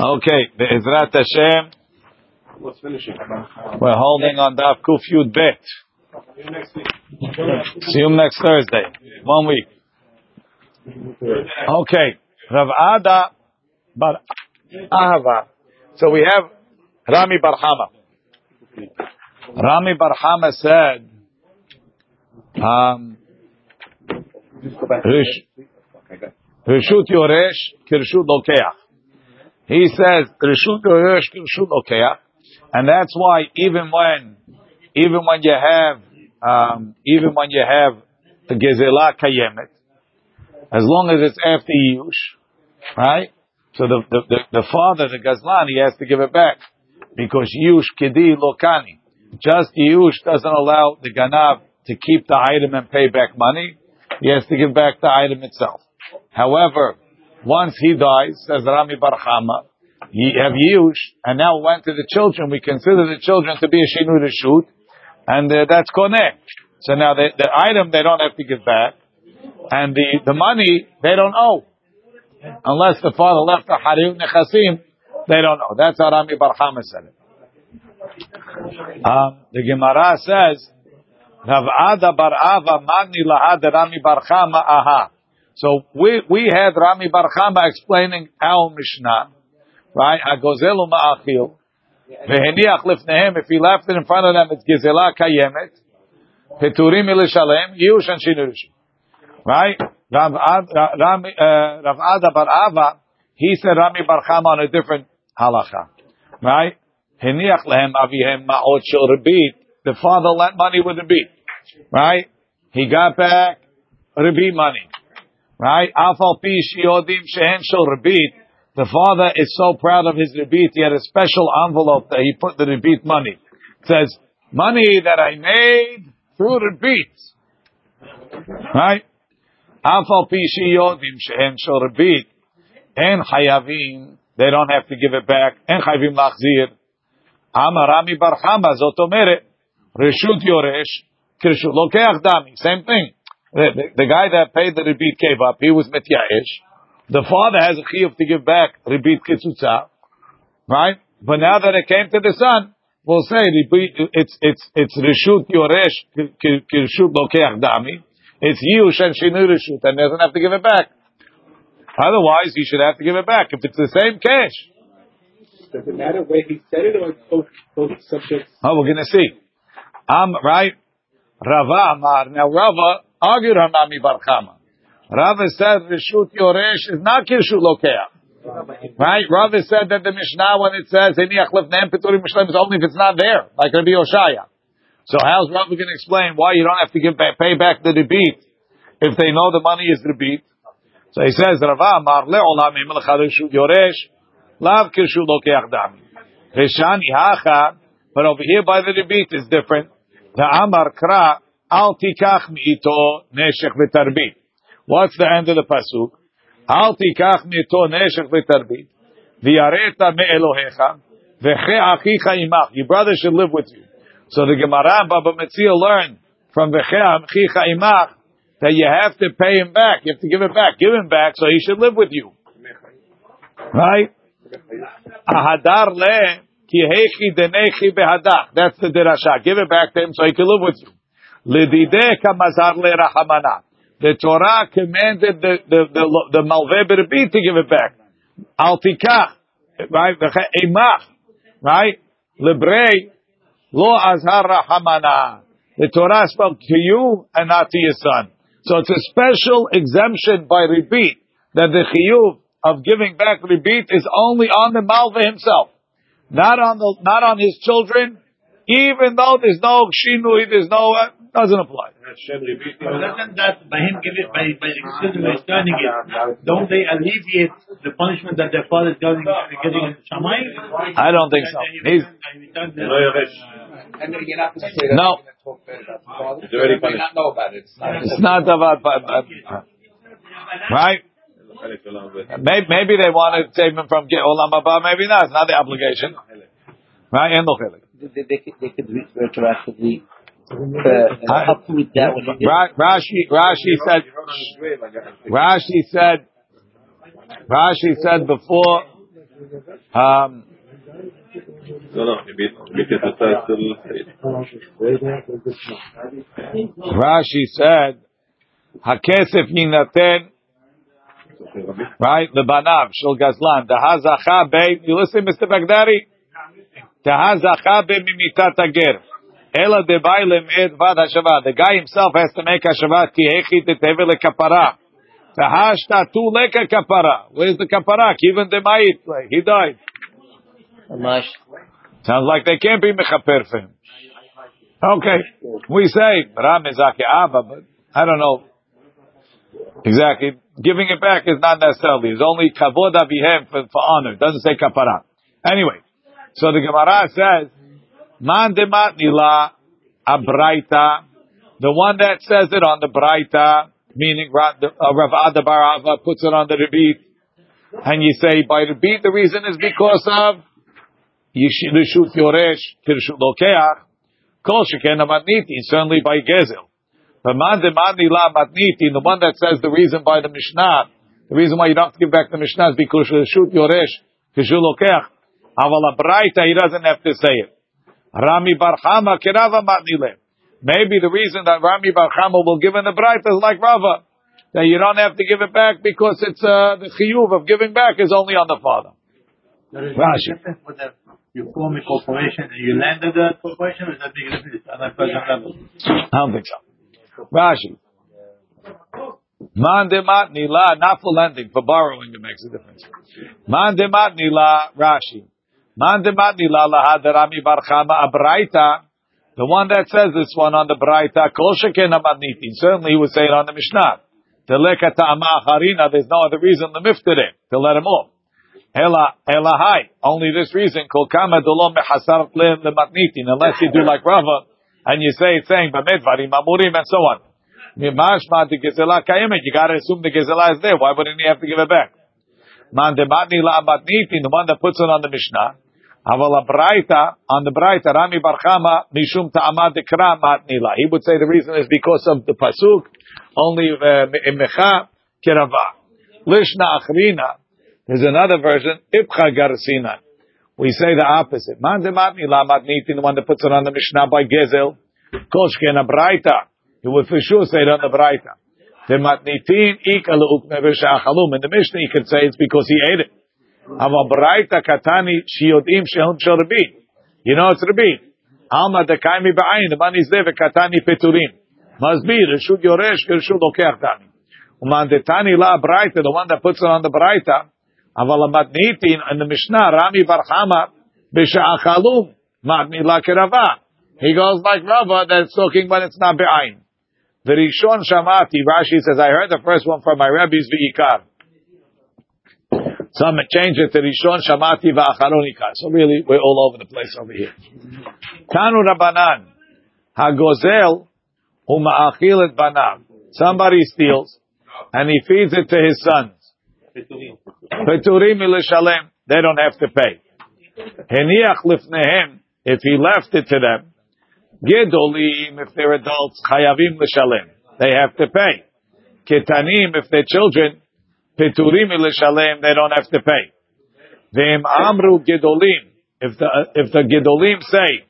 Okay, Be'ezrat Hashem. Let's finish it. We're holding on Daf Kuf Yud Bet. See you next Thursday. One week. Okay. Rav Ada Bar Ahava. So we have Rami Barhama. Rami Barhama said, um, Rishut Yoresh Kirshut Lokeach. He says. And that's why even when, even when you have, um, even when you have the Gezela Kayemet, as long as it's after Yush, right? So the, the, the, the father, the Gazlan, he has to give it back. Because Yush Kedi Lokani. Just Yush doesn't allow the Ganav to keep the item and pay back money. He has to give back the item itself. However, once he dies, says Rami Barchama, he have Yush, and now went to the children. We consider the children to be a Shinu Rishut, and uh, that's Koneh. So now the, the item they don't have to give back, and the, the money they don't owe. Unless the father left the Harim Nechasim, they don't know. That's how Rami Barchama said it. Um, the Gemara says, Rav Ada Bar Ava Mani Lahad Rami Aha. So we, we had Rami Barchama explaining our Mishnah, right? Agozelu Ma'achil. Veheniach lifnehem, if he left it in front of them, it's Gizela Kayemet. Peturim ilishalem, Yush and Shinurish. Right? Rav uh, Rav Ada Bar Ava, he said Rami Barchama on a different halacha. Right? Heniach lehem avihem ma'ot shel rebit. The father lent money with the rebit. Right? He got back rebit money right? Afal pi shi'odim she'en shel rebit. The father is so proud of his rebit, he had a special envelope that he put the rebit money. It says, money that I made through rebit. Right? Afal pi shi'odim she'en shel rebit. And hayavim, they don't have to give it back. And Hayavim lachzir. Amarami barchama zotomeret. Reshut yoresh. Kirshut lokeach dami. Same thing. The, the, guy that paid the rebit gave up. He was mitya'ish. The father has a chiyuv to give back rebit kitsutza, right? But now that it came to the son, we'll say it's it's it's reshut yoresh kirshut lokeach dami. It's yush and shinu reshut, and doesn't have to give it back. Otherwise, he should have to give it back if it's the same cash. Does it matter where he said it or both, both subjects? Oh, we're gonna see. am right. Rava Amar. Now Rava argued on Rami Barchama. Rava said Rishut Yoresh is not Kirshut Lokea. Right? Rava said that the Mishnah when it says Heniach Lefneim Peturim Mishleim is only if it's not there, like Rabbi Oshaya. So how's Rava going to explain why you don't have to give back, pay back the rebit if they know the money is rebit? So he says Rava Amar Le'olam Imelcha Rishut Yoresh Lav Kirshut Lokeach Dami. Rishani Hacha, but over here by the rebit is different. The Amar Kra, Al Tikach Mi'ito Neshech V'Tarbit. What's the end of the pasuk? Al Tikach Mi'ito Neshech V'Tarbit. V'yareta me'elohecha. V'che achicha imach. Your brother should live with you. So the Gemara Baba Metzia learned from V'che achicha imach that you have to pay him back. You have to give it back. Give him back so he should live with you. Right? Ahadar le ki hechi denechi behadach. That's the derasha. Give it back to him so he can live with you. Le rahamana. The Torah commanded the the the, the malveh to give it back. Al tikach, right? Imach, right? Lebrei lo azhar rahamana. The Torah spoke to you and not to your son. So it's a special exemption by Ribit that the chiyuv of giving back Ribit is only on the malveh himself, not on the not on his children. Even though there's no shinui, there's no doesn't apply. Doesn't that by him give it by by excuse me, returning it? Don't they alleviate the punishment that their father is getting getting in Shammai? I don't think so. He's And then you're not going to say that. No. You're gonna talk bad about the father. It's already You may not about it. It's not. it's not about right. Maybe, maybe they want to save him from get olam haba. Maybe not. It's not the obligation. Right? And look at they, they, could, they could re- retroactively Rashi, Rashi said, Rashi said, Rashi said before, um, no, no, Rashi said, Hakesef yinaten, right, the banav shul gazlan, the hazachah be, you listen, Mr. Baghdadi? hazachah be mimitat ager. Ela debailem et vad hashava. The guy himself has to make hashava ki hechi teteve lekapara. Tahashta tu leka kapara. Where's the kapara? Even the ma'it, he died. Sounds like they can't be mechaper for him. Okay, we say Ram is Abba, but I don't know exactly. Giving it back is not necessarily. It's only kavod avihem for, for honor. It doesn't say kapara. Anyway, so the Gemara says man demat nila abraita, the one that says it on the braita, meaning uh, Rav Ada Barava puts it on the rebit, and you say by rebit the reason is because of Rishut Yoresh, Kirshut Lokeach, Kol Sheken Matniti, certainly by Gezel. But Man Demani La Matniti, the one that says the reason by the Mishnah, the reason why you don't have to give back the Mishnah is because Rishut Yoresh, Kirshut Lokeach. Aval Abraita, he doesn't have to say it. Rami Barchama Kirava Matnile. Maybe the reason that Rami Barchama will give in the Braita is like Rava. That you don't have to give it back because it's, uh, the chiyuv of giving back is only on the father. There is Rashi. no difference whether you form a corporation and you landed the corporation, or is that big difference at that present level? I don't think so. Rashi. Man demat nila, not for lending, for borrowing it makes a difference. Man demat nila, Rashi. The one that says this one on the braita. Certainly he would say it on the Mishnah. There's no other reason the miftire, to let him off. Ela, ela hai. Only this reason, unless you do like Rava, and you say it's saying, b'medvarim, amurim, and so on. You got to assume the gezela is there. Why wouldn't he have to give it back? Man de matni la matnitin, the one that puts it on the Mishnah. Aval braita on the braita Rami Barchama mishum ta'amad dekra matnila. He would say the reason is because of the pasuk. Only mecha kirava. Lishna achrina. There's another version. Ipcha garsina. We say the opposite. Man de matni la matnitin, the one that puts it on the Mishnah by gezel. Koshken a braita. He would for sure say it on the Braita. The matnitin ikal ukme v'shachalum. In the Mishnah, you could say it's because he ate it. Ava Braita katani shiyodim shehum shel Rabbi. You know it's Rabbi. Alma dekaimi ba'ayin. The money's there v'katani peturim. Must be reshut yoresh reshut lokeach tani. Uman la Braita, the one that puts it on the Braita. Aval matnitin in the Mishnah, Rami Barchama b'shachalum. Matni la kerava. He goes like Rava that's talking when it's not be'ayin. The Rishon Shamati, Rashi says, I heard the first one from my rabbis, V'ikar. Some change it to Rishon Shamati V'acharon Ikar. So really, we're all over the place over here. Tanu Rabbanan, Hagozel Uma'achil et Banav. Somebody steals, and he feeds it to his sons. Peturim ilishalem. They don't have to pay. Heniach lifnehem. If he left it to them, Gedolim, if they're adults, chayavim l'shalem. They have to pay. Ketanim, if they're children, peturim l'shalem, they don't have to pay. V'im amru gedolim, if the, if the gedolim say,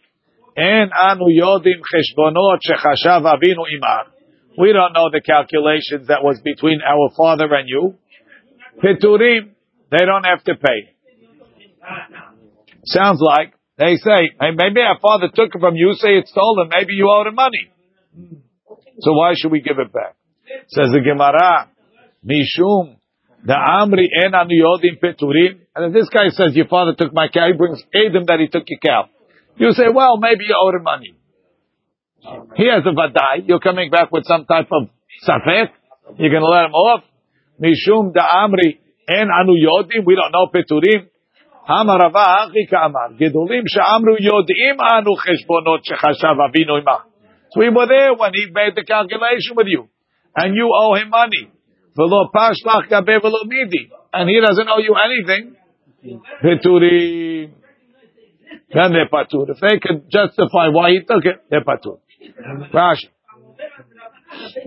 en anu yodim cheshbonot shechashav avinu imar. We don't know the calculations that was between our father and you. Peturim, they don't have to pay. Sounds like they say, hey, maybe our father took it from you, say it's stolen, maybe you owe him money. So why should we give it back? Says the Gemara, Mishum, the Amri en anu yodim peturim. And if this guy says, your father took my cow, he brings Adam that he took your cow. You say, well, maybe you owe him money. He has a vadai. You're coming back with some type of safek. You're going to let him off. Mishum da amri en anu yodim. We don't know peturim. Hamarava hachi ka'amar. Gedolim she'amru yodim anu cheshbonot shechashav avinu imach. So we were there when he made the calculation with you. And you owe him money. V'lo pashlach gabe v'lo midi. And he doesn't owe you anything. Peturim. Then they're patur. If they could justify why he took it, they're patur. Rashi.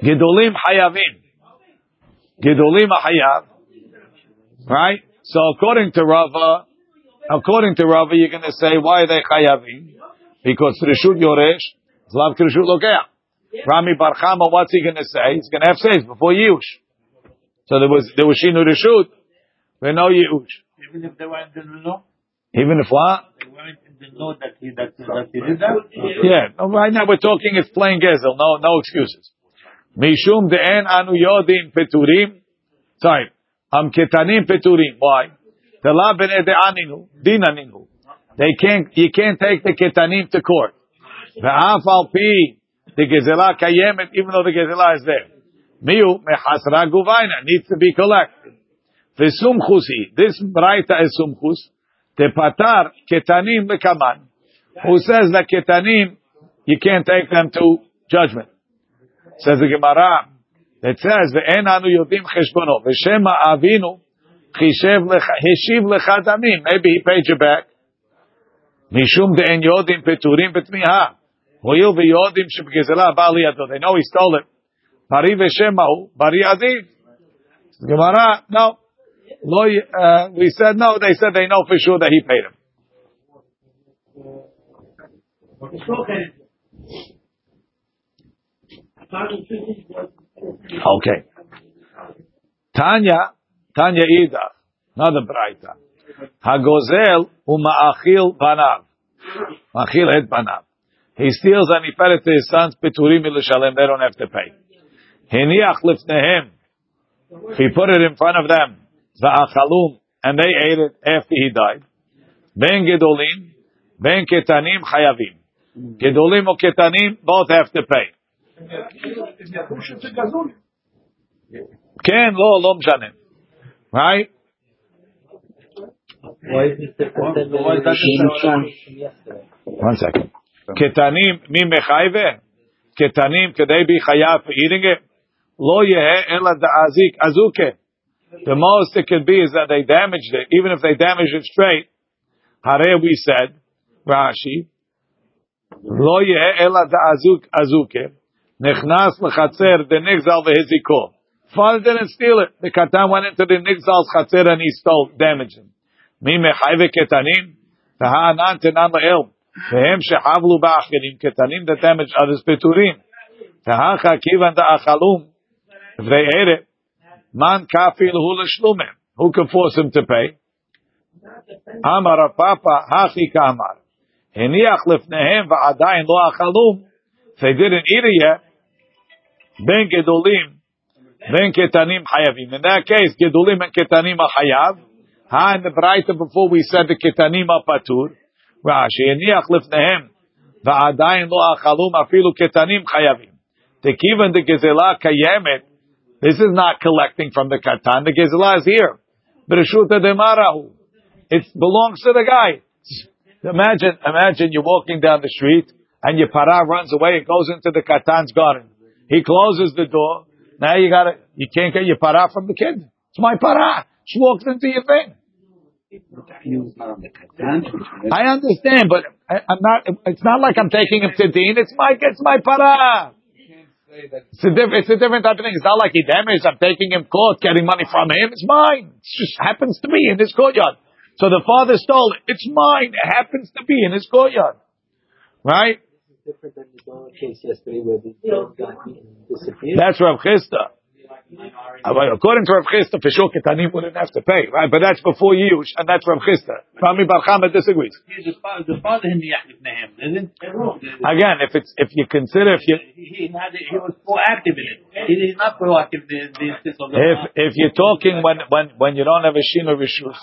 Gedolim hayavim. Gedolim hayav. Right? So according to Rava, according to Rava, you're going to say, why are they chayavim? Because Rishut Yoresh, Zlav Rishut Lokea. Rami Bar Chama, what's he going to say? He's going to have says before Yush. So there was, there was Shinu Rishut, but no Yush. Even if they weren't in the know, Even if what? they weren't in the know that he, that, that he did that. Yeah, no, right now we're talking it's plain gezel, no, no excuses. Mishum de'en anu yodim peturim. Sorry, am ketanim peturim. Why? Tela bene de'aninu, dinaninu. They can't, you can't take the ketanim to court. Ve'af al pi, the gezela kayemet, even though the gezela is there. Miu mechasra guvaina, needs to be collected. Vesumchusi, this braita is sumchus. Tepatar ketanim lekaman. Who says that ketanim, you can't take them to judgment. Says the Gemara. It says, "Ve'en anu yodim cheshbono." V'shema avinu chishev lecha, hishiv. Maybe he paid you back. Mishum yodim peturim betmiha. Hoyil v'yodim shebegezela bali yado. They know he stole it. Bari v'shemahu, bari. The Gemara, no. Lo, uh, we said no. They said they know for sure that he paid him. Okay. Tanya, Tanya Ida, another braita. Hagozel uma'achil banav. Ma'achil et banav. He steals and he it to his sons, peturim ilishalem, they don't have to pay. Hiniach lifnehem. He put it in front of them. Za'achalum, and they ate it after he died. Ben gedolim, ben ketanim chayavim. Gedolim or ketanim, both have to pay. כן, לא, לא משנה. Right? Why is it different One second. קטנים, מי מחייבה? קטנים כדי be חייב for eating it? לא יהא אלא דאזיק אזוקה. The most it could be is that they damaged it, even if they damaged it straight. הרי we said, Rashi, לא יהא אלא דאזוק אזוקה. נכנס לחצר דנגזל והזיקו. Father didn't steal it. The katan went into the nigzal's chatzer and he stole, damaged him. מי מחייב קטנים? והענן תנן לאל. והם שחבלו באחרים, קטנים that damage others פטורים. והכה כיוון דאכלום, if they ate it, man kafil hu Who can force him to pay? Amar Papa hachi kamar. Heniach lifnehem va'adayin lo achalum. If they didn't eat it yet, ben gedolim, ben ketanim hayavim. In that case, gedolim and ketanim are hayav. Ha, in the Braita before we said the ketanim are patur. Rashi, heniach lifnehem va'adayin lo achalum afilu ketanim hayavim. The given the gezela kayemet, this is not collecting from the katan, the gezela is here. B'reshuta demarahu. It belongs to the guy. Imagine, imagine you're walking down the street, and your para runs away, it goes into the katan's garden. He closes the door, now you gotta, you can't get your para from the kid. It's my para. She walks into your thing. I understand, but I, I'm not. It's not like I'm taking him to Dean. It's my. It's my para. It's a different. It's a different type of thing. It's not like he damaged. I'm taking him court, getting money from him. It's mine. It just happens to be in his courtyard. So the father stole it. It's mine. It happens to be in his courtyard. Right? different than the case yesterday where the dog got disappeared. That's Rav Chisda. Ah, well, According to Rav Chisda, for sure, Ketanim wouldn't have to pay, right? But that's before Yush, and that's Rav Chisda. Rami Bar Chama disagrees. The father, the father hiniach lifnehem, didn't? Again, if it's if you consider if you He, he had it, he was proactive in it. He is not proactive in the instance of the if if you're talking when when when you don't have a shino rishus,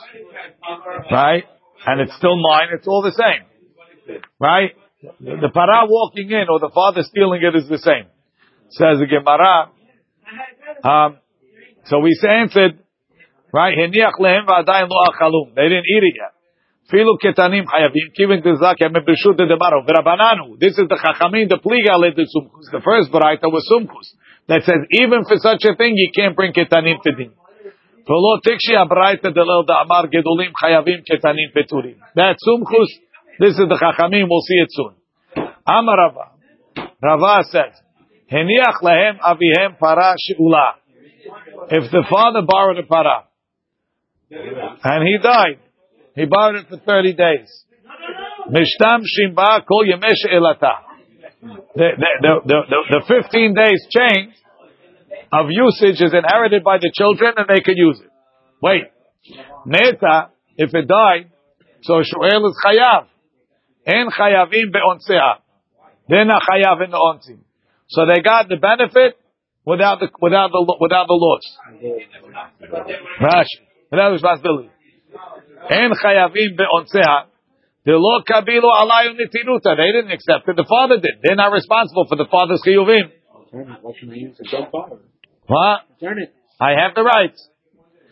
right? And it's still mine, it's all the same, right? The para walking in or the father stealing it is the same. Says the Gemara. Um, so we answered, right? Heniach lehem v'adayin lo achalum. They didn't eat it yet. Filu ketanim hayavim kivin tizak em b'rishut demaro v'rabananu. This is the chachamim, the pliga the sumkus. The first baraita was sumkus that says even for such a thing you can't bring ketanim to din. V'lo tikshi abraita delel da'amar gedolim chayavim ketanim peturim. That sumkus. This is the chachamim. We'll see it soon. Amar Rava. Rava says, Heniach lahem avihem para she'ula. If the father borrowed a para, and he died, He borrowed it for 30 days. Mishtam Shimba Kol Yemesh Elata. The, the, the, the, the 15 days change of usage is inherited by the children and they can use it. Wait. Meta, if it died, so Shu'el is Chayav. En Chayavim be'onsea. They're not Chayav in the onsim. So they got the benefit without the, without the, without the loss. Rashi. Without responsibility. En Chayavim be'onsea. The law kabilu alayu nitinuta. They didn't accept it. The father did. They're not responsible for the father's chiyuvim. What I use? it? Don't bother. What? Turn it. I have the rights.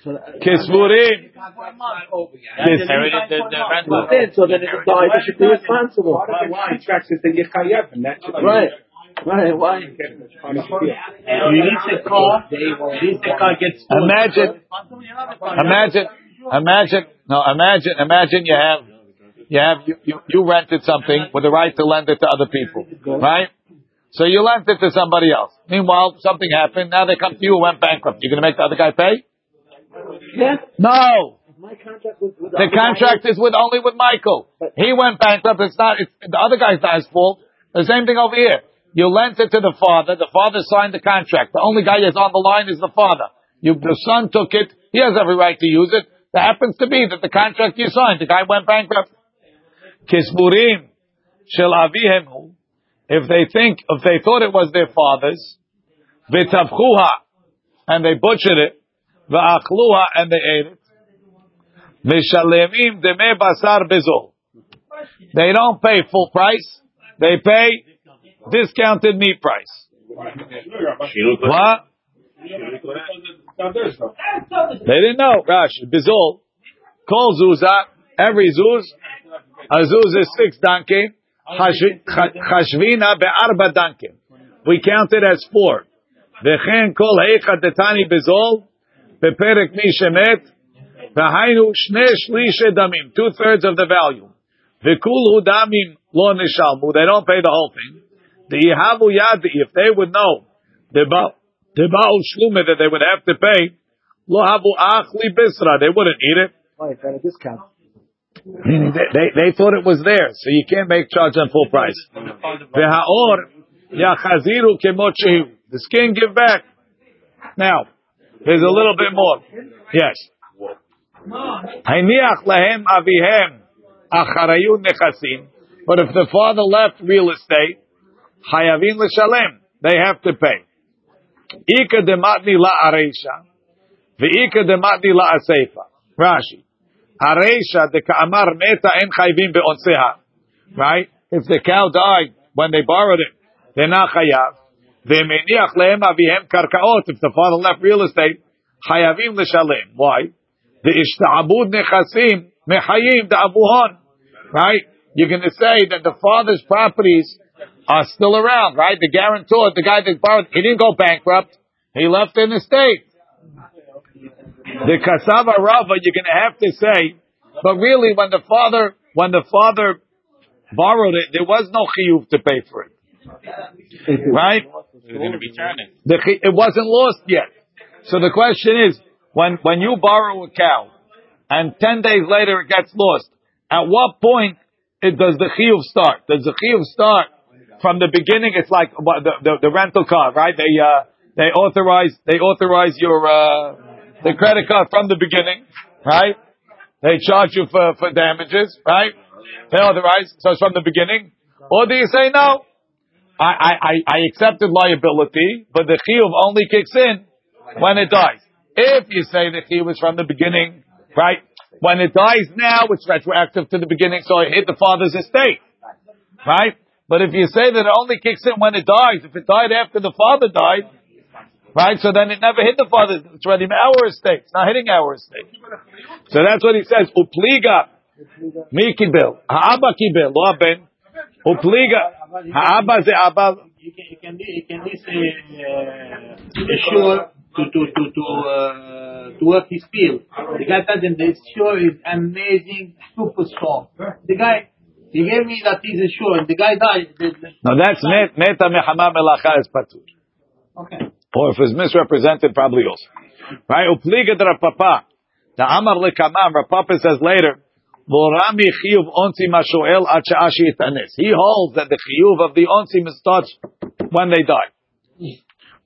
So, Kisvurim. The, the rental. but then, so then if it dies, should be responsible. Part of the contract is that you're chayav, and that's Right. Right, why? You need the car. If the car gets stolen, Imagine- Imagine, imagine, no, imagine, imagine you have, you have, you, you, you rented something with the right to lend it to other people, right? So you lent it to somebody else. Meanwhile, something happened. Now they come to you and went bankrupt. You're going to make the other guy pay? Yeah. No. My contract was with The contract is with only with Michael. He went bankrupt. It's not. It's, the other guy's not his fault. The same thing over here. You lent it to the father. The father signed the contract. The only guy that's on the line is the father. You, the son took it. He has every right to use it. It happens to be that the contract you signed, the guy went bankrupt. Kisburim shel avihemu. If they think, if they thought it was their father's, v'tavchuha, and they butchered it, v'achluha, and they ate it, Mishalemim deme basar bezol. They don't pay full price. They pay discounted meat price. What? They didn't know. Rashi. Bezol. Kol zuza. Every zuz. A zuz is six dankim. Hash- cha- Chashvina be'arba dankim. We count it as four. V'chen kol heicha detani bezol. Beperek mi shemet. V'hainu shne shlishe damim, two thirds of the value. V'kulhu damim lo nishalmu, they don't pay the whole thing. The yihavu yadi, if they would know, the ba- the ba'ul shlume that they would have to pay, lo havu achli bisra, they wouldn't eat it. Oh, right, got a discount. Meaning they, they, they thought it was theirs, so you can't make charge on full price. V'ha'or yachaziru kemot shehu. The skin give back. Now, there's a little bit more. Yes. Hayniach lahem avihem acharayun nechasim. But if the father left real estate, hayavin l'shalem, they have to pay. Ika dematni la areisha, ve'ika dematni la aseifa. Rashi. Areisha de ka'amar meta en chayvim be'onseha. Right? If the cow died when they borrowed it, they're not chayav. Ve'meniach lehem avihem karkaot. If the father left real estate, hayavim l'shalem. Why? The ishtabud nechasim mechayim the abuhon. Right? You're going to say that the father's properties are still around, right? The guarantor, the guy that borrowed, he didn't go bankrupt. He left an estate. The kasava rava, you're going to have to say, but really, when the father, when the father borrowed it, there was no chiyuv to pay for it, right? You're going to return it. The, it wasn't lost yet. So the question is, when when you borrow a cow, and ten days later it gets lost, at what point it, does the chiyuv start? Does the chiyuv start from the beginning? It's like the, the the rental car, right? They uh they authorize they authorize your uh the credit card from the beginning, right? They charge you for for damages, right? They authorize so it's from the beginning, or do you say no? I, I, I- I accepted liability, but the chiyuv only kicks in when it dies. If you say the chiyuv is from the beginning, right? When it dies now, it's retroactive to the beginning, so it hit the father's estate, right? But if you say that it only kicks in when it dies, if it died after the father died, right? So then it never hit the father. It's already our estate. It's not hitting our estate. So that's what he says. Upliga, mi kibel, ha'aba kibel, lo aben. Upliga, ha'aba ze abba. You can, you can, a, uh, sure to, to, to, to, uh, to work his field. The guy him this sure is amazing, super strong. The guy, he gave me that he's and the guy died. The, the, No, that's met, meta mechama melacha is patur. okay. Or if it's misrepresented, probably also. Right? Upliga de Rapapa. The Amar lekamam, Rapapa says later, Vorami chiyuv onsim mashoel ad she'ashi itanes. He holds that the chiyuv of the onsim starts when they die.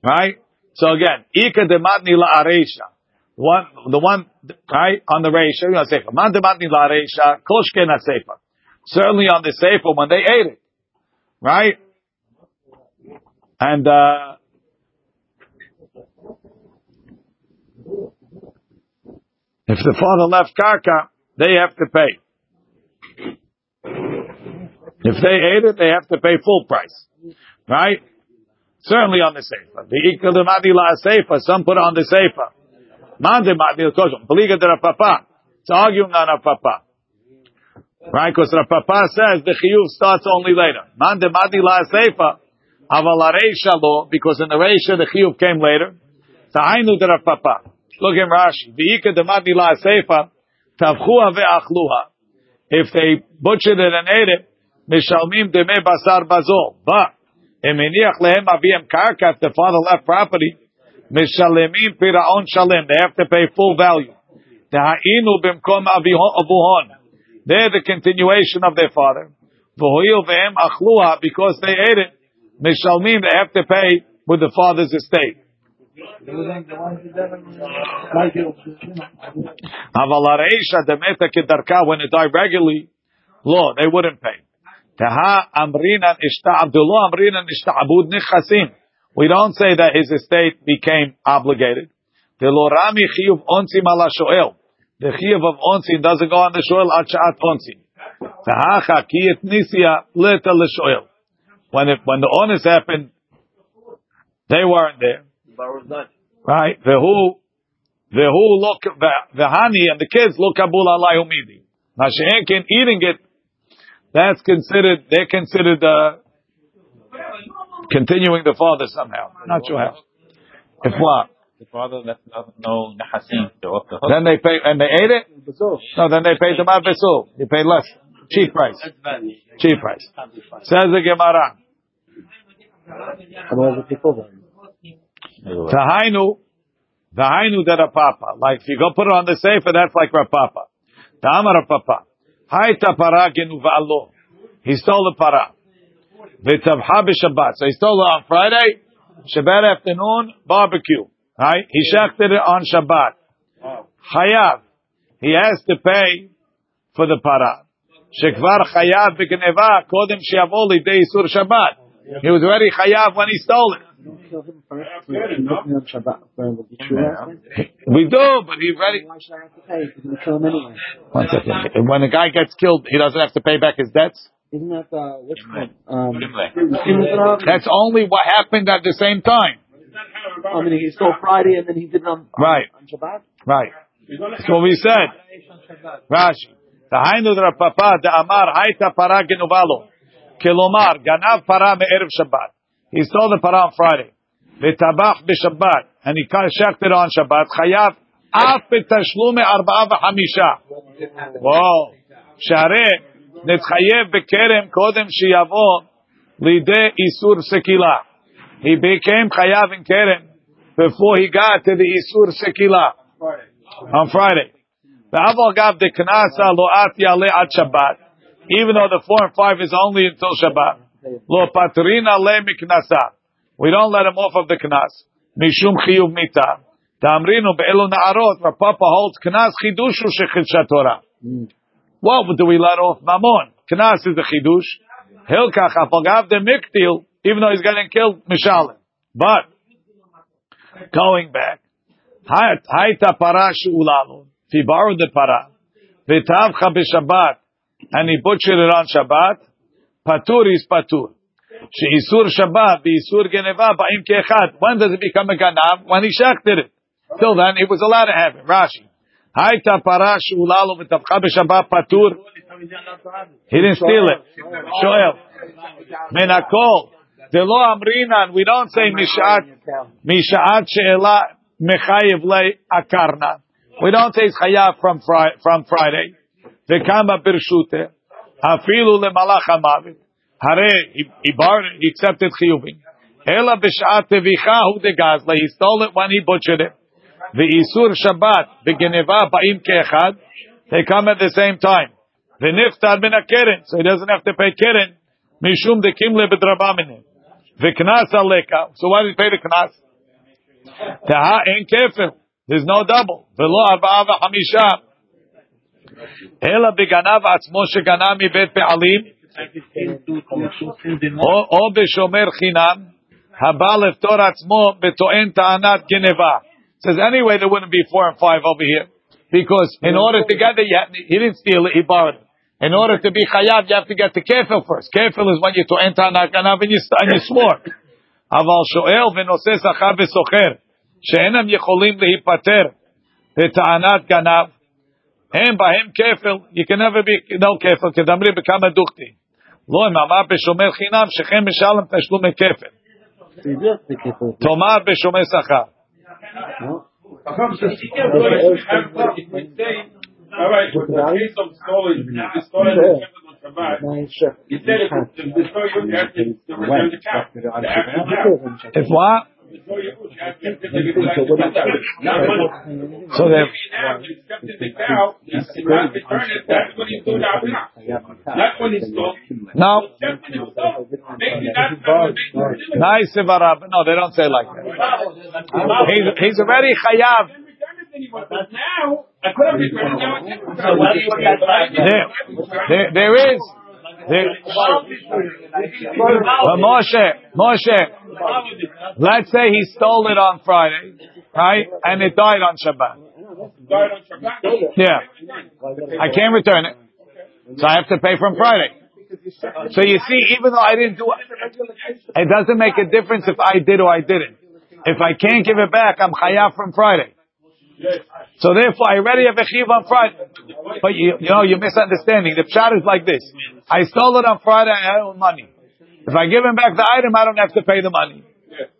Right? So again, ika dematni la'aresha. The one, the one, right, on the Reisha, you know, Sefer. Man dematni la'aresha, koshke na Sefer. Certainly on the Sefer when they ate it. Right? And, uh, if the father left karka, they have to pay. If they ate it, they have to pay full price. Right? Certainly on the Sefer. The Ikal de Madila Sefer, some put on the Sefer. Mande Madila Koshon. Beliga de. It's arguing on Rapapa. Right? Because Rapapa says the Chiyuv starts only later. Mande Madila Sefer. Aval Areisha law, because in the Reisha the Chiyuv came later. Ta'ainu de Rapapa. Look in Rashi. The Ikal de Madila Sefer. Tavchua ve'achluha. If they butchered it and ate it, Mishalmim deme basar bazol. But, Emeniach lehem aviem karka, if the father left property, Mishalemim piraon shalem. They have to pay full value. Ta'inu bimkom avuhon. They're the continuation of their father. Because they ate it, they have to pay with the father's estate. When it died regularly, law they wouldn't pay. We don't say that his estate became obligated. The chiyuv. The of onsim doesn't go on the shoel at sha'at onsim. Taha chakiyet nisya leta l'shoel. When it, when the honest happened, they weren't there. Right? The who, the who look, the honey and the kids look abul alay humidi. Now she'enkin eating it, that's considered, they're considered, uh, continuing the father somehow. Not sure how. If what? The father left no nahasim. Hmm. Then they pay, and they ate it? No, then they paid the besul. You pay less. Cheap price. Cheap price. Says the Gemara. Tahainu, Tahainu that a papa. Like if you go put it on the safer, that's like Rapapa. Ta'amar Rapapa. Haita para genuvalo. He stole the para. V'tavha b'Shabbat. So he stole it on Friday, Shabbat afternoon, barbecue. Right? He shechted it on Shabbat. Chayav. He has to pay for the para. Shekvar chayav b'geneva kodem shiavol lidei isur Shabbat. He was already chayav when he stole it. We do, but he already. Why should I have to pay? He's going kill him anyway. One second. When a guy gets killed, he doesn't have to pay back his debts. Isn't that uh, what's called? Um, That's only what happened at the same time. I mean, he stole Friday and then he did it on, on Right. on Shabbat. Right. That's what we said. Rashi. Tahainu Papa de Amar Haita para genuvalo. Kilomar ganav para me'erev Shabbat. He stole the para on Friday. V'tabach b'Shabbat. And he shechted it on Shabbat. Chayav af b'tashlume arba'a v'chamisha. Whoa. Share נתחייב בכרם קודם שיבוא לידי איסור סקילה. He became chayav in kerem before he got to the isur sekila on Friday. The aval knasa lo at Shabbat. Even though the four and five is only until Shabbat. Lo patrina le miknasa. We don't let him off of the knas. Mishum chiyuv mita. Tamrinu be'elu na'arot. Rav Papa holds knas chidushu shechidusha Torah. What do we let off? Mamon. Knas is the chidush. Hilkach afagav de miktil, even though he's getting killed, mishalim. But, going back, hayta para she'ulalu. If he borrowed the para, v'tavcha b'Shabbat, and he butchered it on Shabbat, patur is patur. She'isur Shabbat, b'isur geneva, ba'im ke'echad. When does it become a ganav? When he shechted it. Till then, he was allowed to have it. Rashi. Hayta para she'ulalu v'tavcha b'Shabbat patur. He didn't steal it. Shoel. Menakol. Delo amrinan. We don't say mishat mishat she'ela mechayev le akarna. We don't say chayav from Friday. From Friday. Vekama birshute hafilu lemalach hamavit. Hare he bargained. He accepted chiyuvim. Ela b'shat tevichahu degazle. He stole it when he butchered it. The isur Shabbat, the Geneva Baim Kechad, they come at the same time. The Niftar bin a Keren, so he doesn't have to pay Keren, Mishum de Kimle bedrabamine. וקנס עלקה, so why did he pay the קנס? תהה אין כפל, there's no double, ולא ארבעה וחמישה, אלא בגנב עצמו שגנב מבית פעלים, או, או בשומר חינם, הבא לפתור עצמו בטוען טענת גנבה. Says anyway there wouldn't be four and five over here. Because in order to get it, you have- he didn't steal it, he borrowed it. In order to be chayav, you have to get the kefil first. Kefil is when you to enter ganav and you, and you swore. אבל שואל ונושא שכר וסוחר, שאינם יכולים להיפטר בטענת גנב, הם בהם כפל, you can never be no כפל, כדמרי בכמה דוכתי. לא, אם אמר בשומר חינם, שכם משלם תשלומי כפל. So you do have to be careful. תאמר בשומר שכר. All right, with the case of stolen, the stolen the shepherd Shabbat, you said if the the story you have to to return the cow, the actual cow. If what? Story you have to give it back to the cow. Not money. So they Maybe now he accepted the cow, he's not return it, that's when he's doing out now. Not when he's stole. no. Accepted it, so maybe that's not what they do. Nice Ibarab. No, they don't say like that. He's, he's already chayav. Didn't return it anymore, but now, I could have returned it, now I can't return it. There, there, there is. There, but Moshe, Moshe, let's say he stole it on Friday, right? And it died on Shabbat. Died on Shabbat. Yeah. I can't return it. So I have to pay from Friday. So you see, even though I didn't do it, it doesn't make a difference if I did or I didn't. If I can't give it back, I'm chayav from Friday. So therefore, I already have a chiv on Friday. But you, you know, you're misunderstanding. The pshat is like this. I stole it on Friday, I owe money. If I give him back the item, I don't have to pay the money.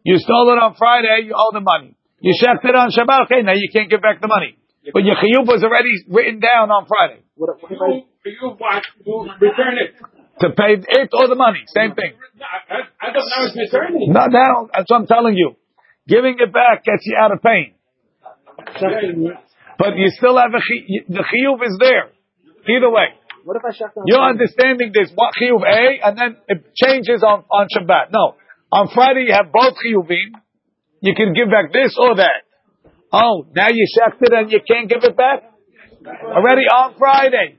You stole it on Friday, you owe the money. You shecht it on Shabbat, okay, now you can't give back the money. But your chiyuv was already written down on Friday. You, you want to return it. To pay it or the money, same thing. I, I don't know it's returning. No, that, that's what I'm telling you. Giving it back gets you out of pain. But you still have a chi- the chiyuv is there. Either way. What if I shut down? You're understanding this what chiyuv A and then it changes on, on Shabbat. No. On Friday you have both chiyuvim. You can give back this or that. Oh, now you shacked it and you can't give it back? Already on Friday.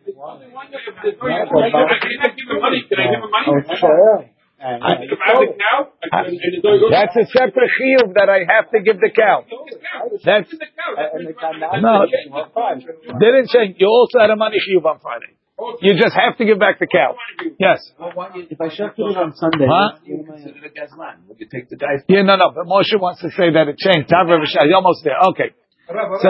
I cannot give him money. Can I give him money? I have it now. I can- and the door goes- That's a separate chiyuv that I have to give the cow. That's, no, didn't change. You also had a money chiyuv on Friday. You just have to give back the cow. Yes. If I shut it on Sunday, Huh? You take the dice. Yeah, no, no, but Moshe wants to say that it changed. Tav Rav Shai, you're almost there. Okay. So,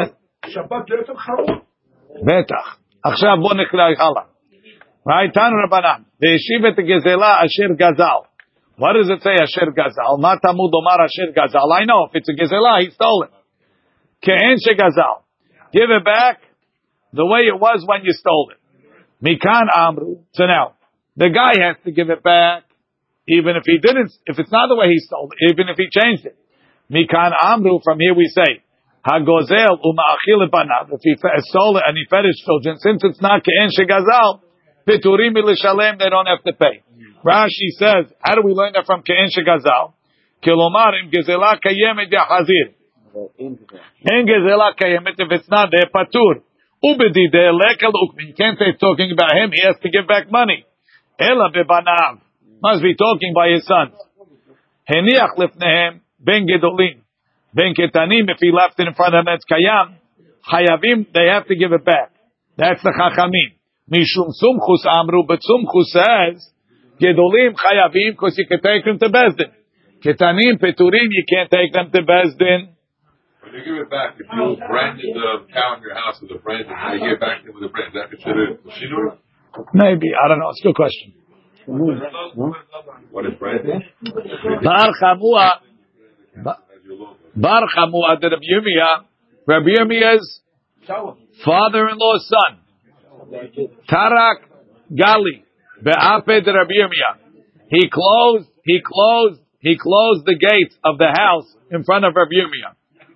בטח. עכשיו בוא נקרא הלאה. Right? Tanu Rabbanam. Ve'eshivet gezela asher gazal. What does it say, asher gazal? Matamud omar asher gazal. I know, if it's a gezela, he stole it. Ke'en shegazal. Give it back the way it was when you stole it. Mikan amru. So now, the guy has to give it back, even if he didn't, if it's not the way he stole it, even if he changed it. Mikan amru, from here we say, Hagozel uma'achil If he stole it and he fed his children, since it's not ke'en shegazal, piturim milishalem, they don't have to pay. Rashi says, how do we learn that from ke'en shegazal? Kilomar im gezela kayemet yachazir. En gezela kayemet, if it's not there, patur. Ubedi de lekal ukmin. You can't say talking about him, he has to give back money. Ela bebanav. Must be talking by his sons. Heniach lifnehem ben gedolim. Ben ketanim, if he left it in front of them, it's kayam. Hayavim, they have to give it back. That's the chachamim. Mishum sumchus amru, but sumchus says, gedolim chayavim, because you can take them to Bezdin. Ketanim, peturim, you can't take them to Bezdin. When you give it back, if you branded the cow in your house with a brand, and you give it back to with a brand, is that considered shinur? Maybe, I don't know, it's a good question. What is branded? Bar Chamua, Bar Chamua, the Rabbi Yirmiyah, Rabbi Yirmiyah's father-in-law's son, Tarak Gali be'aped Rabbi He closed, he closed, he closed the gates of the house in front of Rabbi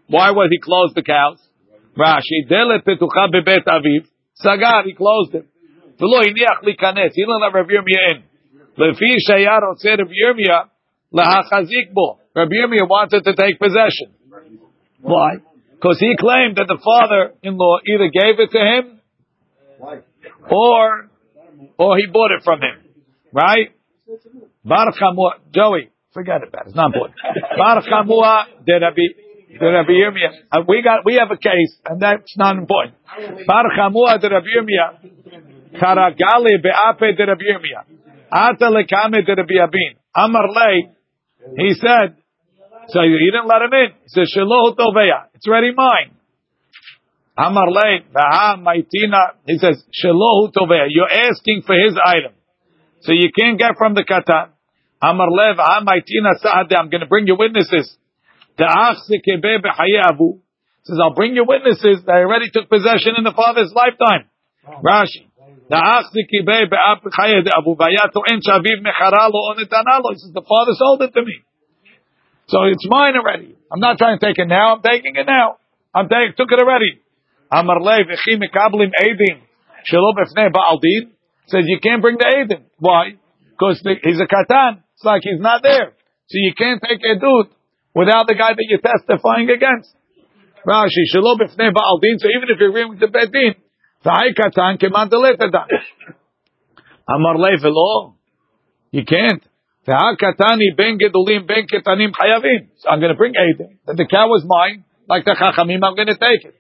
Why would he close the cows? Rashi dele petucha bebet aviv sagar. He closed it. V'lo hiniach likanes. He didn't let Rabbi Yirmiyah in. Lefi shayar oseh Rabbi Yirmiyah lahachazik bo. Rabbi Yirmiyah wanted to take possession. Why? Because he claimed that the father-in-law either gave it to him or or he bought it from him. Right? Bar Chamua, Joey, forget about it. It's not important. Bar Chamua did Rabbi, did Rabbi Yirmiyah. We got, we have a case, and that's not important. Bar Chamua did Rabbi Yirmiyah. Karagali be'ape did Rabbi Yirmiyah. Ata lekame did Rabbi Abin. Amar lei, he said, so he didn't let him in. He said, Shiloh toveya. It's already mine. Amar lei, maitina. He says, Shiloh toveya. You're asking for his item. So you can't get from the katan. Amar lev, maitina sa'ade. I'm going to bring you witnesses. Says, I'll bring you witnesses that already took possession in the father's lifetime. Rashi. He says, the father sold it to me. So it's mine already. I'm not trying to take it now. I'm taking it now. I'm taking, took it already. Amar lev, mekablim edim. Shelo b'fnei ba'aldin. Says you can't bring the edim. Why? Because he's a katan. It's like he's not there. So you can't take a dude without the guy that you're testifying against. Rashi, shelo b'fnei ba'aldin. So even if you're agreeing with the bedin, V'hai katan keman deletadan. Amar lev, You can't. I'm going to bring Eidim. That the cow was mine, like the chachamim, I'm going to take it.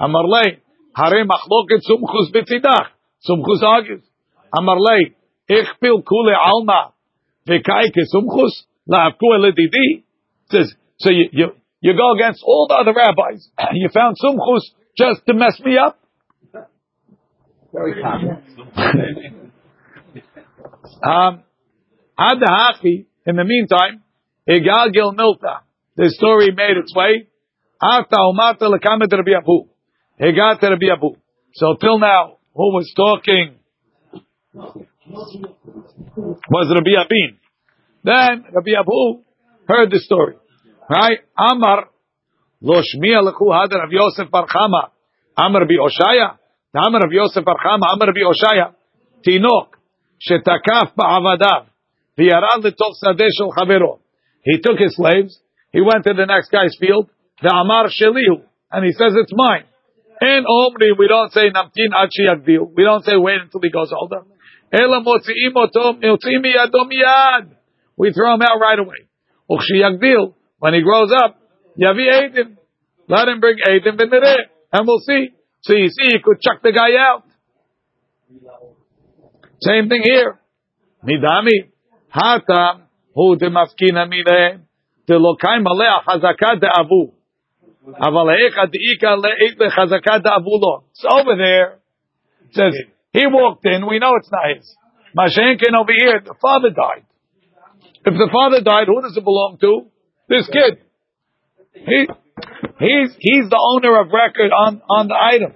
Amar lei, hare machloket sumchus betzidach. Sumchus. Amar lei, ichpil kule alma v'kai kesumchus la'avku eledidi. Says, so you, you, you go against all the other rabbis. And you found sumchus just to mess me up. Very common. um, Adahachi, in the meantime, Egal Gil Milta. The story made its way. Ata Umata Lakamet Rabbi Abu. Hegat Rabbi Abu. So till now, who was talking was Rabbi Abin. Then Rabbi Abu heard the story. Right? Amar Lo Shmiya Lechu Had of Yosef Barchama. Amar Bi Oshaya Amar of Yosef Barchama. Amar Bi Oshaya Tinok Shetakaf Ba'avadav V'yarad L'tov Sadeh Shel Chavero He took his slaves, he went to the next guy's field, the Amar Shelihu, and he says it's mine. In Omri, we don't say Namtin Achi Yagdil. We don't say wait until he goes older. We throw him out right away. Ukshi Yagdil. When he grows up, Yavi Eidim. Let him bring Eidim v'nireh. And we'll see. So you see, you could chuck the guy out. Same thing here. Midami. Hata hu demafkina mine delokai malea chazaka de'avu. Aval It's over there. It says, he walked in, we know it's not his. Mashenkin over here, the father died. If the father died, who does it belong to? This kid. He, he's, he's the owner of record on, on the item.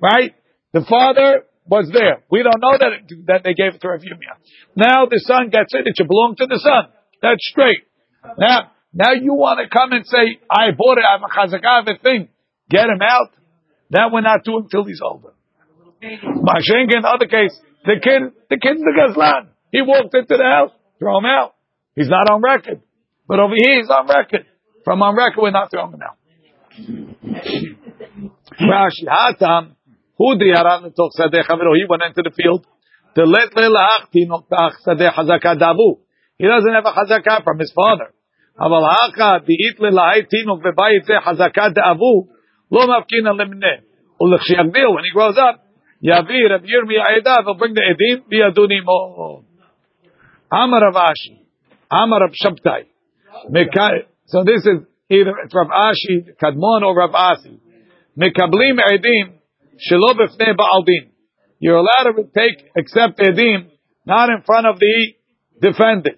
Right? The father was there. We don't know that, it, that they gave it to Rav Yirmiyah. Now the son gets it. It should belong to the son. That's straight. Now, now you want to come and say, I bought it. I'm a chazakah of a thing. Get him out. That we're not doing until he's older. Mashenka, in the other case, the kid, the kid's the gazlan. He walked into the house. Throw him out. He's not on record. But over here, he's on record. From on record, we're not throwing him out. Rashi, Hatam, who the took Sadeh Chaviro, he went into the field. The let Sadeh Hazaka Davu. He doesn't have a Hazaka from his father. אבל האחא דאית ללהי תינוק בבית זה חזקה דאבו, לא מפקינא למנה. ולכשיגדיל, when he grows up, יביא רב ירמיה עדה, will bring the עדים, וידון עמו. אמר רב אשי, אמר רב שבתאי. So this is either Rav Ashi, Kadmon, or Rav Asi. מקבלים עדים Shelo b'fnei ba'aldin. You're allowed to take, accept edim, not in front of the defendant.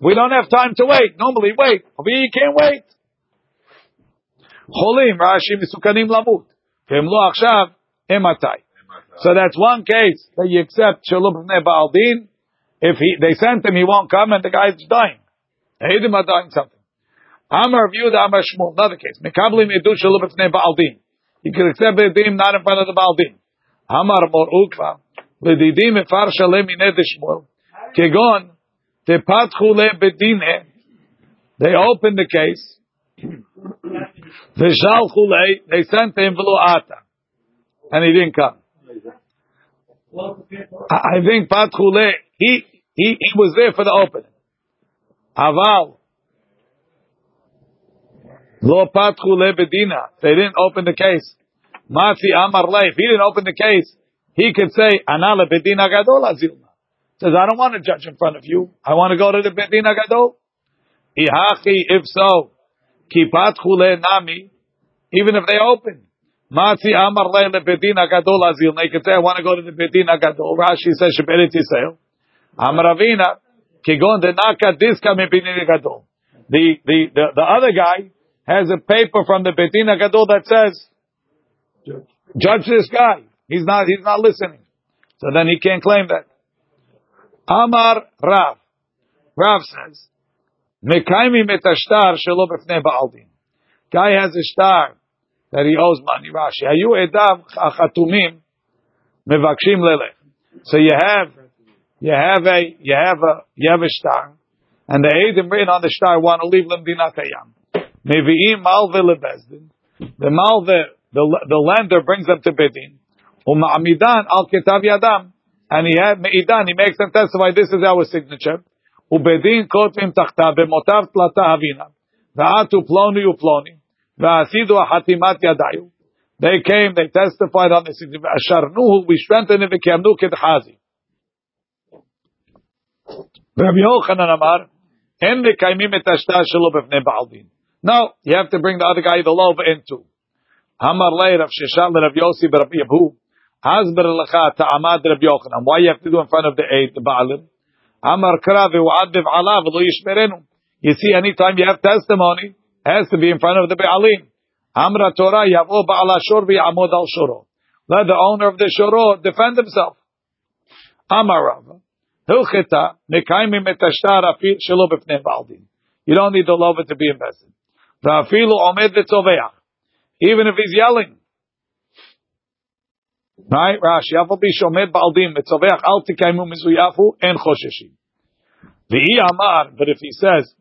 we don't have time to wait. Normally, wait. Here, you can't wait. Rashi, misukanim lamut. So that's one case that you accept shalom b'nei ba'aldin. If he, they sent him, he won't come, and the guy's dying. Eidim are dying something. Amar viewed Amar Shmuel. Another case. Mekablim edu shalom b'nei ba'aldin. You can accept the edim not in front of the ba'aldin. Amar Mar Ukva. L'didim efar shalem mined Shmuel. Kegon. They opened the case. They sent him ata. And he didn't come. I think Patchule, he, he, he was there for the opening. Aval. Lo Pat Chule Bedina. They didn't open the case. Matzi Amar Leif. He didn't open the case. He could say, Anala Bedina Gadol Azilma. Says, I don't want to judge in front of you. I want to go to the Bedina Gadol. Ihachi, if so, Kipat Chule Nami. Even if they open. Matzi Amar Leila Bedina Gadol Azil. They could say, I want to go to the Bedina Gadol. Rashi says, Sheberet Yisrael. Amar Avina, Kigon de Naka Diska Bedina Gadol. The, the, the, the other guy has a paper from the Bedina Gadol that says, judge this guy. He's not, he's not listening. So then he can't claim that. Amar Rav. Rav says, Mekaimi metashtar shelo b'fnei ba'aldin. Guy has a star that he owes money. Rashi, ayu edav achatumim mevakshim lelech. So you have, you have a, you have a, you have a star, and the edim written on the star want to leave lemdina kayam. Mevi'im malve lebezdin. The malve, the, the lender brings them to bedin. Uma'amidan al ketav yadam. And he had me'idan, he makes them testify, this is our signature. Ubedin kotvim tachta b'motav tlata havina. Va'atu. They came, they testified on this. Asharnuhu, we strengthened him, v'kiamnu kedchazi. Rabbi Yochanan Amar, en v'kaimim et ashtar shelo b'fnei ba'aldin. No, you have to bring the other guy, the love, into. Amar lei Rav Sheshan Rav Yossi Rav Yehu. Hasber lecha ta'amad Rav Yochanan. Why you have to do in front of the eight, Baalim? Amar kra v'u'ad b'v'alav v'lo yishmerenu. You see, anytime you have testimony, has to be in front of the Baalim. Amra Torah yavo ba'ala shor v'yamod al shoro. Let the owner of the shoro defend himself. Amar Rava. Hilcheta mekaimim et ashtar afil shelo b'fnei ba'aldin. You don't need the lover to be invested. Even if he's yelling. Right? Rashi. Afal bi shomed ba'aldim v'tzoveach al tikaimu mizuyafu en chosheshim. V'i amar, but if he says,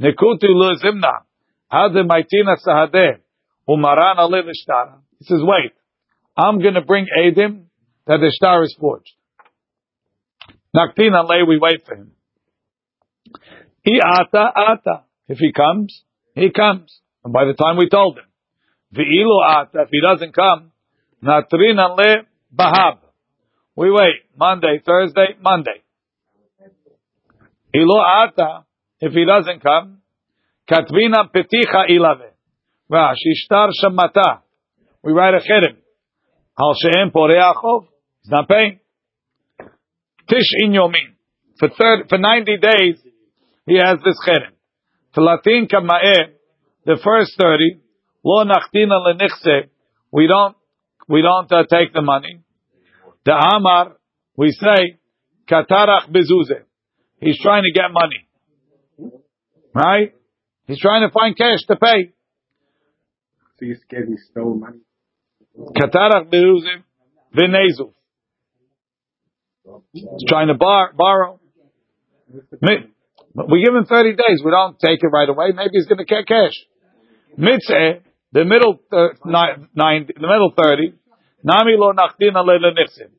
zimna, hade maitina sahadeh, umaran ale v'shtara. He says, wait, I'm going to bring Edim that the star is forged. Naktin ale, we wait for him. He ata ata. If he comes, he comes. And by the time we told him, V'ilu ata, if he doesn't come, natrin le bahab. We wait. Monday, Thursday, Monday. Ilo ata, if he doesn't come, katvina peticha ilave. Rashi shtar shamata. We write a cherem. Al she'em poreachov. He's not paying. Tish in yomin. For third, for 90 days, he has this cherem. Talatin kama'eh, the first 30, lo nachtina lenichse, we don't, we don't uh, take the money. The Amar, we say, katarach bezuze. He's trying to get money. Right? He's trying to find cash to pay. So you scared he stole money? Katarach bezuze, v'nezu. He's trying to bar, borrow. We give him 30 days. We don't take it right away. Maybe he's going to get cash. Mitzvah, the middle uh, nine, nine, the middle 30, Nami lo nachdina le lenichsim.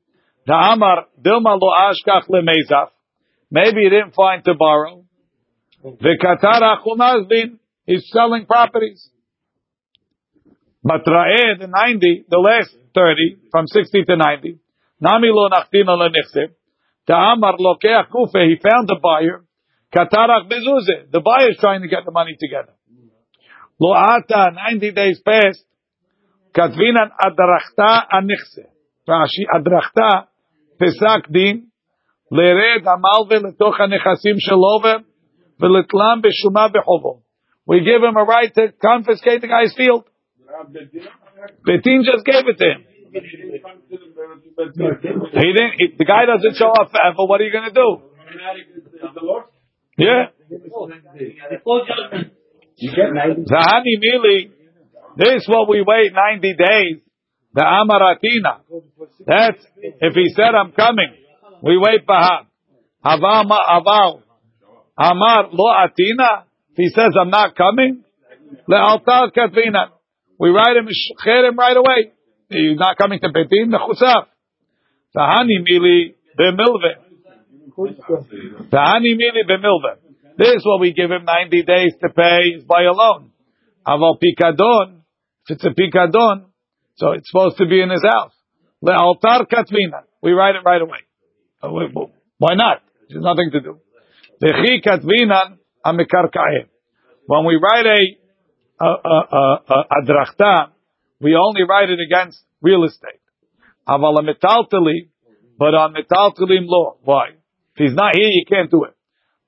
The Amar, Dilma lo ashkach le mezaf. Maybe he didn't find to borrow. The Qatar achumazbin, he's selling properties. But Ra'eh, the 90, the last 30, from 60 to 90, Nami lo nachdina le nichsim. The Amar lokeach kufe, he found a buyer. Katarach bezuze, the buyer is trying to get the money together. Lo ata, 90 days passed. Katvinan adarachta anichse. Rashi, adrachta, pesak din, lered amalve letoch הנכסים שלו ולתלם בשומה בחובו. We give him a right to confiscate the guy's field. Betin just gave it to him. He didn't, he, the guy doesn't show up forever. What are you going to do? Yeah. Zahani Mili, this what we wait 90 days. The Amaratina. That's, if he said I'm coming, we wait Bahab. Aval, aval. Amar lo atina. If he says I'm not coming, le altar katvina. We write him, him right away. He's not coming to Betin, mechusaf. Tahani mili b'milve. Tahani mili b'milve. This is what we give him 90 days to pay is by a loan. Aval pikadon, if it's a pikadon, so it's supposed to be in his house. Le altar katvina. We write it right away. Uh, why not? There's nothing to do. When we write a, a, a, a, a we only write it against real estate. Aval metaltali, but on metaltalim law. Why? If he's not here, you can't do it.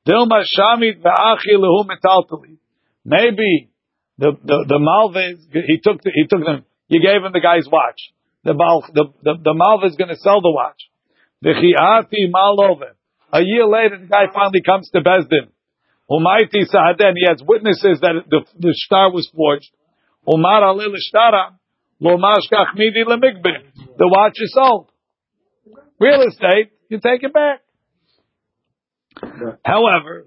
Dilma shamit lehu metaltali. Maybe the the the malvez he took the, he took them. You gave him the guy's watch. The the the, the malvez is going to sell the watch. The chiati malove. A year later, the guy finally comes to Bezdin. Umayti Sahaden, he has witnesses that the, the star was forged. Umar alil shtara, midi The watch is sold. Real estate, you take it back. However,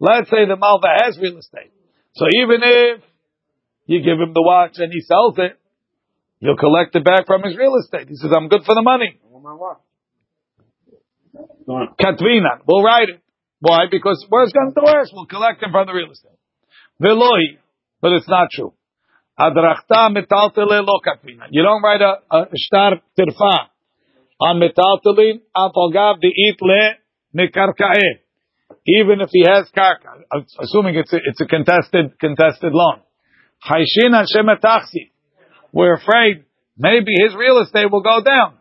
Let's say the malva has real estate. So even if you give him the watch and he sells it, you'll collect it back from his real estate. He says, I'm good for the money. Katvina. We'll write it. Why? Because worse comes to worse. We'll collect him from the real estate. Velohi. But it's not true. Adrachta metaltele lo katvina. You don't write a, a shtar tirfa Even if he has karka, assuming it's a, it's a contested contested loan. Haishin and We're afraid maybe his real estate will go down.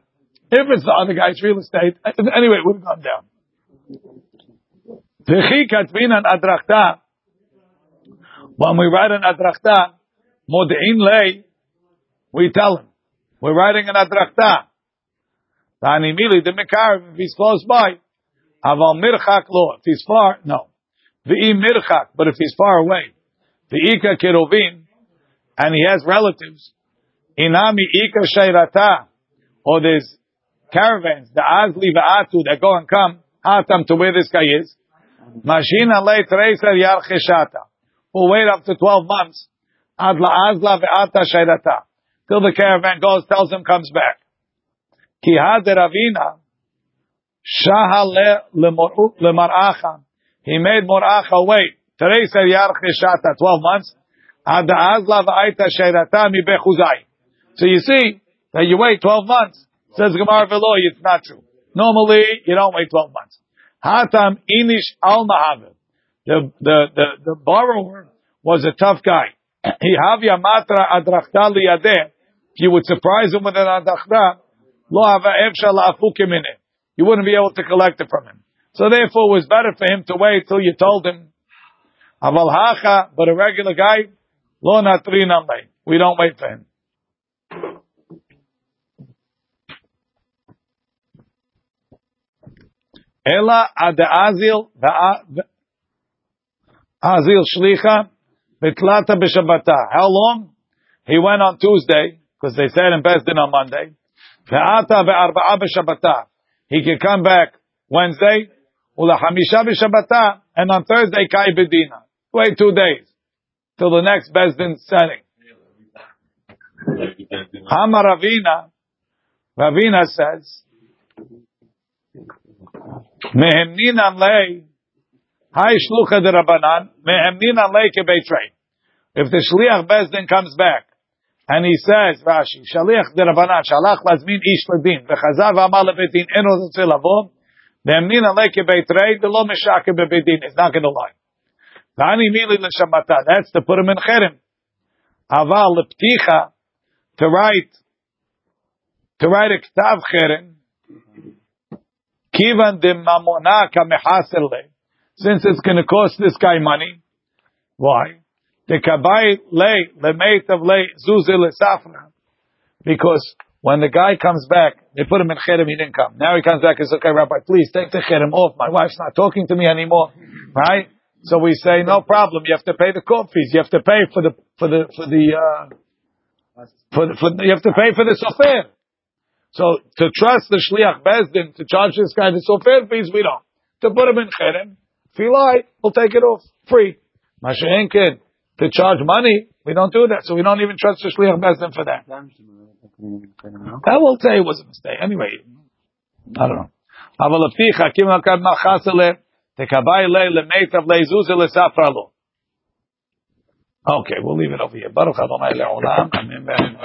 If it's the other guy's real estate, anyway, it would have gone down. When we write an adrachta, mod'in lay, we tell him, we're writing an adrachta. Tani mili the mekar, if he's close by. Aval mirchak lo, if he's far, no. V'i mirchak, but if he's far away. V'ika kirovin, and he has relatives. Inami ika shayrata, or there's caravans, the Azli Va'atu that go and come, Hatam to where this guy is. Mashina late Reisel Yar. We'll wait up to 12 months. Adla Azla Ve'ata Shairata. Till the caravan goes, tells him, comes back. Ki had Ravina, Shaha le Mar'acha. He made Mor'acha wait. Teresa Yar Cheshata, 12 months. Adla Azla Ve'ata Shairata Mi. So you see that you wait 12 months. Says Gemara Veloy, it's not true. Normally, you don't wait 12 months. Hatam inish al. The, the, the, the borrower was a tough guy. He havya matra adrachta liyadeh. If you would surprise him with an adrachta, You wouldn't be able to collect it from him. So therefore it was better for him to wait till you told him. But a regular guy, lo We don't wait for him. Ela azil shlicha betlata. How long? He went on Tuesday because they said in Besdin on Monday. He can come back Wednesday. And on Thursday kai bedina. Wait two days till the next Besdin setting. Hama Ravina. Ravina says. If the shliach bezdin comes back, and he says, Rashi, shaliach de Rabbanan, shalach lazmin ish ledin, v'chazav amal lebetin, eno zotze lavo, mehemninan lei kebeitrei, v'lo meshake bebedin, he's not going to lie. V'ani mili l'shamata, that's to put him in cherem. Aval lepticha, to write to write a ktav cherem, kivan de mamona kamehasel since it's going to cost this guy money. Why? Because when the guy comes back, they put him in cherem, he didn't come. Now he comes back and says, okay, Rabbi, please take the cherem off. My wife's not talking to me anymore. Right? So we say, no problem. You have to pay the court fees. You have to pay for the, for the, for the, uh, for the, for the, you have to pay for the sofer. So to trust the shliach bezdin to charge this guy the sofer fees, we don't. To put him in cherem, if he lie, we'll take it off free. Mashenkin to charge money, we don't do that. So we don't even trust the shliach bezdin for that. I will say it was a mistake. Anyway, I don't know. אבל לפיך, קים לקד מחסלה, תקבעי לי למיטב לזוזה לספרה לו. Okay, we'll leave it over here. Baruch Adonai le'olam. Amen.